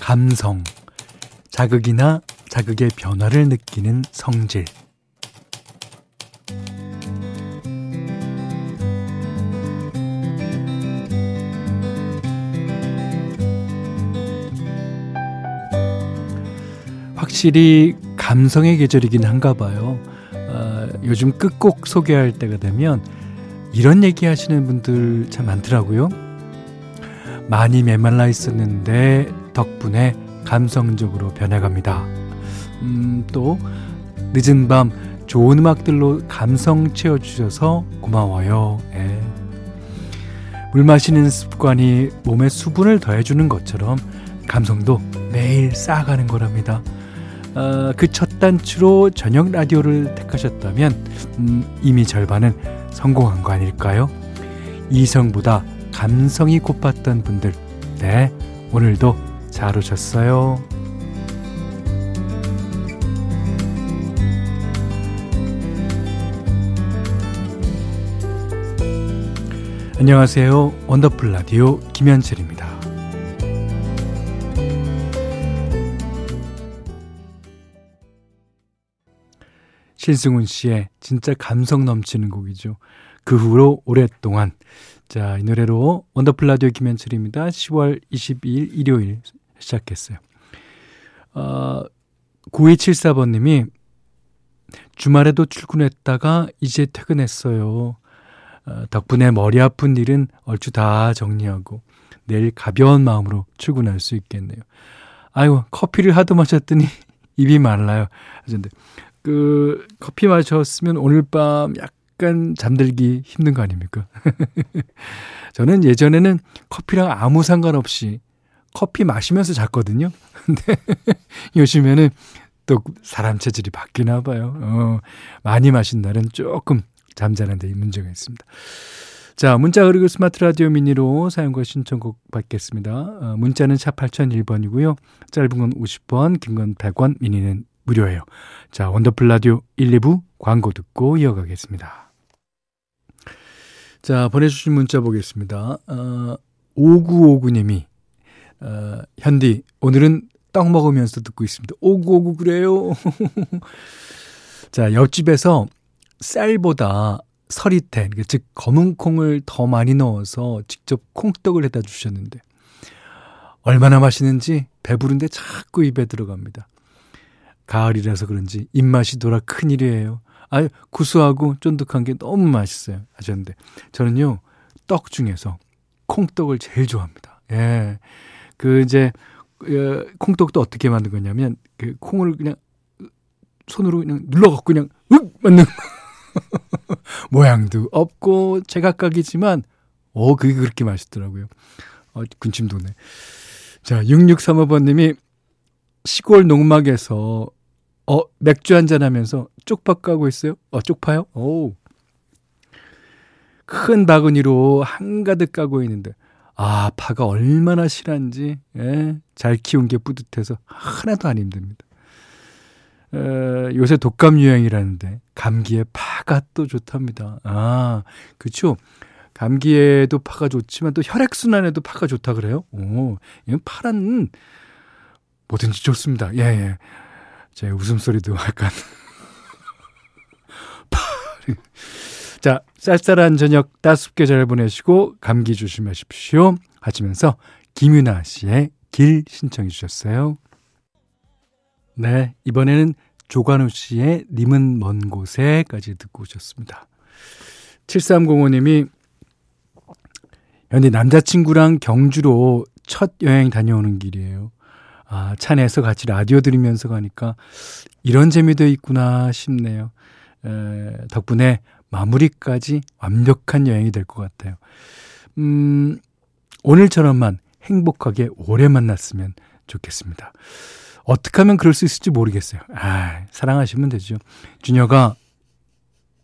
감성, 자극이나 자극의 변화를 느끼는 성질. 확실히 감성의 계절이긴 한가 봐요. 어, 요즘 끝곡 소개할 때가 되면 이런 얘기 하시는 분들 참 많더라고요. 많이 메말라 있었는데 덕분에 감성적으로 변해갑니다. 음, 또 늦은 밤 좋은 음악들로 감성 채워주셔서 고마워요. 예. 물 마시는 습관이 몸에 수분을 더해주는 것처럼 감성도 매일 쌓아가는 거랍니다. 어, 그첫 단추로 저녁 라디오를 택하셨다면 음, 이미 절반은 성공한 거 아닐까요? 이성보다 감성이 고팠던 분들, 네, 오늘도 잘 오셨어요. 안녕하세요. 원더풀 라디오 김현철입니다. 신승훈 씨의 진짜 감성 넘치는 곡이죠. 그 후로 오랫동안 자, 이 노래로 원더풀 라디오 김현철입니다. 10월 22일 일요일 시작했어요. 어, 9274번님이 주말에도 출근했다가 이제 퇴근했어요. 어, 덕분에 머리 아픈 일은 얼추 다 정리하고 내일 가벼운 마음으로 출근할 수 있겠네요. 아이고, 커피를 하도 마셨더니 입이 말라요. 하셨는데, 그, 커피 마셨으면 오늘 밤 약간 잠들기 힘든 거 아닙니까? 저는 예전에는 커피랑 아무 상관없이 커피 마시면서 잤거든요. 근데 요즘에는 또 사람 체질이 바뀌나 봐요. 어, 많이 마신 날은 조금 잠자는 데 문제가 있습니다. 자, 문자 그리고 스마트 라디오 미니로 사용과 신청곡 받겠습니다. 어, 문자는 샵 8001번이고요. 짧은 건 50원, 긴 건 100원, 미니는 무료예요. 자, 원더풀 라디오 1, 2부 광고 듣고 이어가겠습니다. 자, 보내주신 문자 보겠습니다. 어, 5959님이, 어, 현디, 오늘은 떡 먹으면서 듣고 있습니다. 5959 그래요. 자, 옆집에서 쌀보다 서리태, 즉 검은 콩을 더 많이 넣어서 직접 콩떡을 해다 주셨는데 얼마나 맛있는지 배부른데 자꾸 입에 들어갑니다. 가을이라서 그런지 입맛이 돌아 큰일이에요. 아유 구수하고 쫀득한 게 너무 맛있어요 하셨는데 저는요 떡 중에서 콩떡을 제일 좋아합니다. 예, 그 이제 어, 콩떡도 어떻게 만든 거냐면 그 콩을 그냥 손으로 그냥 눌러갖고 그냥 윽 만든 모양도 없고 제각각이지만 어 그게 그렇게 맛있더라고요. 어, 군침 도네. 자 6635번님이 시골 농막에서 어 맥주 한잔 하면서 쪽파 까고 있어요. 어 쪽파요? 오. 큰 바구니로 한가득 까고 있는데 아 파가 얼마나 실한지 예, 잘 키운 게 뿌듯해서 하나도 안 힘듭니다. 에, 요새 독감 유행이라는데 감기에 파가 또 좋답니다. 아, 그렇죠. 감기에도 파가 좋지만 또 혈액 순환에도 파가 좋다 그래요. 오, 이건 파란 뭐든지 좋습니다. 예, 예. 제 웃음소리도 약간 파. 자, 쌀쌀한 저녁 따숩게 잘 보내시고 감기 조심하십시오. 하시면서 김윤아 씨의 길 신청해 주셨어요. 네, 이번에는 조관우 씨의 님은 먼 곳에까지 듣고 오셨습니다. 7305님이 현재 남자친구랑 경주로 첫 여행 다녀오는 길이에요. 아, 차 내서 같이 라디오 들으면서 가니까 이런 재미도 있구나 싶네요. 에, 덕분에 마무리까지 완벽한 여행이 될 것 같아요. 음, 오늘처럼만 행복하게 오래 만났으면 좋겠습니다. 어떻게 하면 그럴 수 있을지 모르겠어요. 아, 사랑하시면 되죠. 준혁아,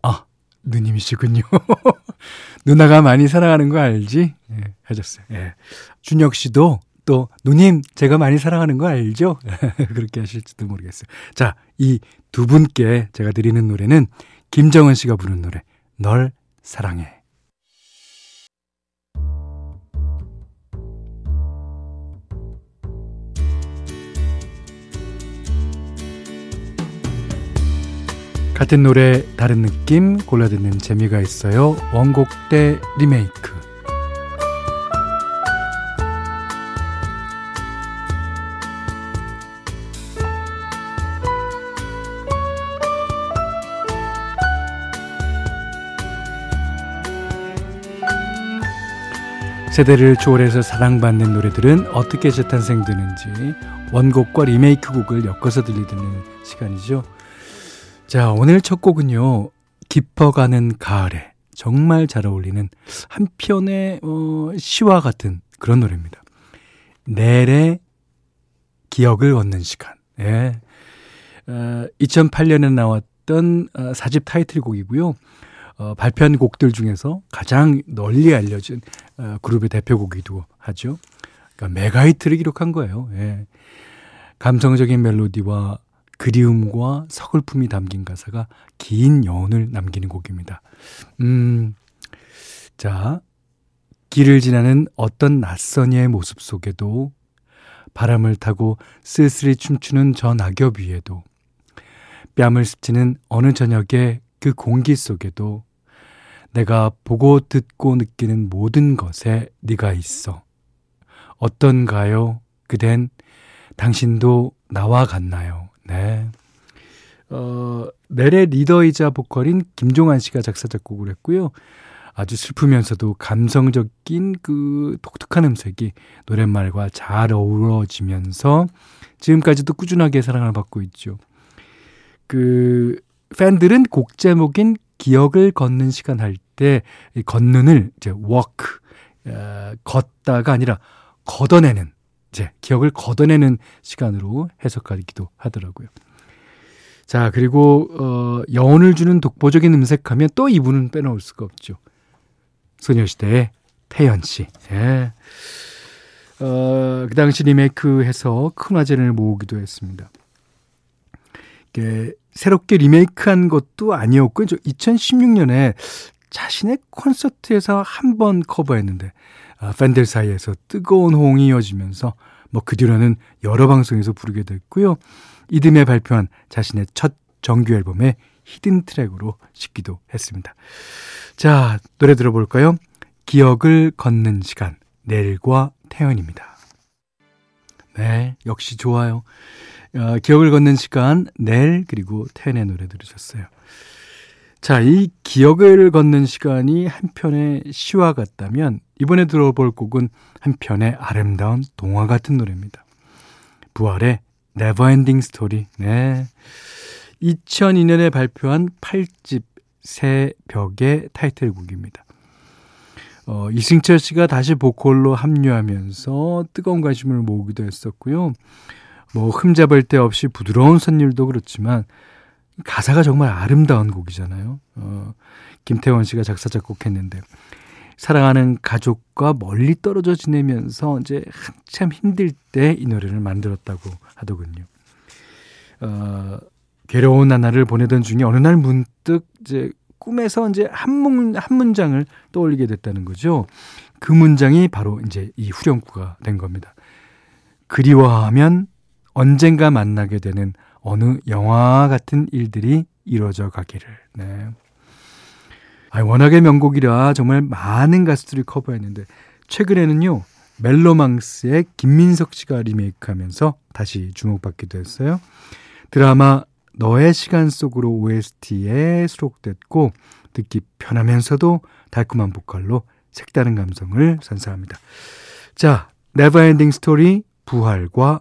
아, 누님이시군요. 누나가 많이 사랑하는 거 알지? 예, 하셨어요. 예. 준혁 씨도 또, 누님, 제가 많이 사랑하는 거 알죠? 그렇게 하실지도 모르겠어요. 자, 이 두 분께 제가 드리는 노래는 김정은 씨가 부른 노래 널 사랑해. 같은 노래 다른 느낌 골라 듣는 재미가 있어요. 원곡 대 리메이크. 세대를 초월해서 사랑받는 노래들은 어떻게 재탄생되는지 원곡과 리메이크 곡을 엮어서 들리드는 시간이죠. 자, 오늘 첫 곡은요. 깊어가는 가을에 정말 잘 어울리는 한 편의 어, 시와 같은 그런 노래입니다. 넬의 기억을 얻는 시간. 예. 어, 2008년에 나왔던 어, 사집 타이틀곡이고요. 어, 발표한 곡들 중에서 가장 널리 알려진 어, 그룹의 대표곡이기도 하죠. 그러니까 메가히트를 기록한 거예요. 예. 감성적인 멜로디와 그리움과 서글픔이 담긴 가사가 긴 여운을 남기는 곡입니다. 음, 자, 길을 지나는 어떤 낯선 이의 모습 속에도 바람을 타고 쓸쓸히 춤추는 저 낙엽 위에도 뺨을 스치는 어느 저녁의 그 공기 속에도 내가 보고 듣고 느끼는 모든 것에 네가 있어. 어떤가요? 그댄 당신도 나와 같나요? 네. 어, 넬의 리더이자 보컬인 김종환 씨가 작사 작곡을 했고요. 아주 슬프면서도 감성적인 그 독특한 음색이 노랫말과 잘 어우러지면서 지금까지도 꾸준하게 사랑을 받고 있죠. 그 팬들은 곡 제목인 기억을 걷는 시간 할 때 걷는을 이제 walk 어, 걷다가 아니라 걷어내는 이제 기억을 걷어내는 시간으로 해석하기도 하더라고요. 자, 그리고 어, 여운을 주는 독보적인 음색하면 또 이분은 빼놓을 수가 없죠. 소녀시대의 태연 씨. 예. 어, 그 당시 리메이크해서 큰 화제를 모으기도 했습니다. 이게 새롭게 리메이크한 것도 아니었고 2016년에 자신의 콘서트에서 한 번 커버했는데 아, 팬들 사이에서 뜨거운 호응이 이어지면서 뭐 그 뒤로는 여러 방송에서 부르게 됐고요. 이듬해 발표한 자신의 첫 정규 앨범의 hidden track으로 싣기도 했습니다. 자, 노래 들어볼까요? 기억을 걷는 시간, 넬과 태연입니다. 네, 역시 좋아요. 어, 기억을 걷는 시간, 넬, 그리고 태연의 노래 들으셨어요. 자, 이 기억을 걷는 시간이 한편의 시와 같다면 이번에 들어볼 곡은 한편의 아름다운 동화 같은 노래입니다. 부활의 Neverending Story. 네. 2002년에 발표한 8집 새벽의 타이틀곡입니다. 어, 이승철 씨가 다시 보컬로 합류하면서 뜨거운 관심을 모으기도 했었고요. 뭐 흠잡을 데 없이 부드러운 선율도 그렇지만 가사가 정말 아름다운 곡이잖아요. 어, 김태원 씨가 작사 작곡했는데 사랑하는 가족과 멀리 떨어져 지내면서 이제 한참 힘들 때 이 노래를 만들었다고 하더군요. 어, 괴로운 나날을 보내던 중에 어느 날 문득 이제 꿈에서 이제 한, 문, 한 문장을 떠올리게 됐다는 거죠. 그 문장이 바로 이제 이 후렴구가 된 겁니다. 그리워하면 언젠가 만나게 되는 어느 영화 같은 일들이 이루어져 가기를. 네. 아, 워낙에 명곡이라 정말 많은 가수들이 커버했는데 최근에는요 멜로망스의 김민석 씨가 리메이크하면서 다시 주목받기도 했어요. 드라마 너의 시간 속으로 OST에 수록됐고 듣기 편하면서도 달콤한 보컬로 색다른 감성을 선사합니다. 자, Never Ending Story 부활과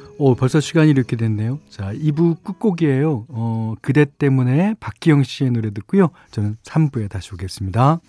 오, 벌써 시간이 이렇게 됐네요. 자, 2부 끝곡이에요. 어, 그대 때문에 박기영 씨의 노래 듣고요. 저는 3부에 다시 오겠습니다.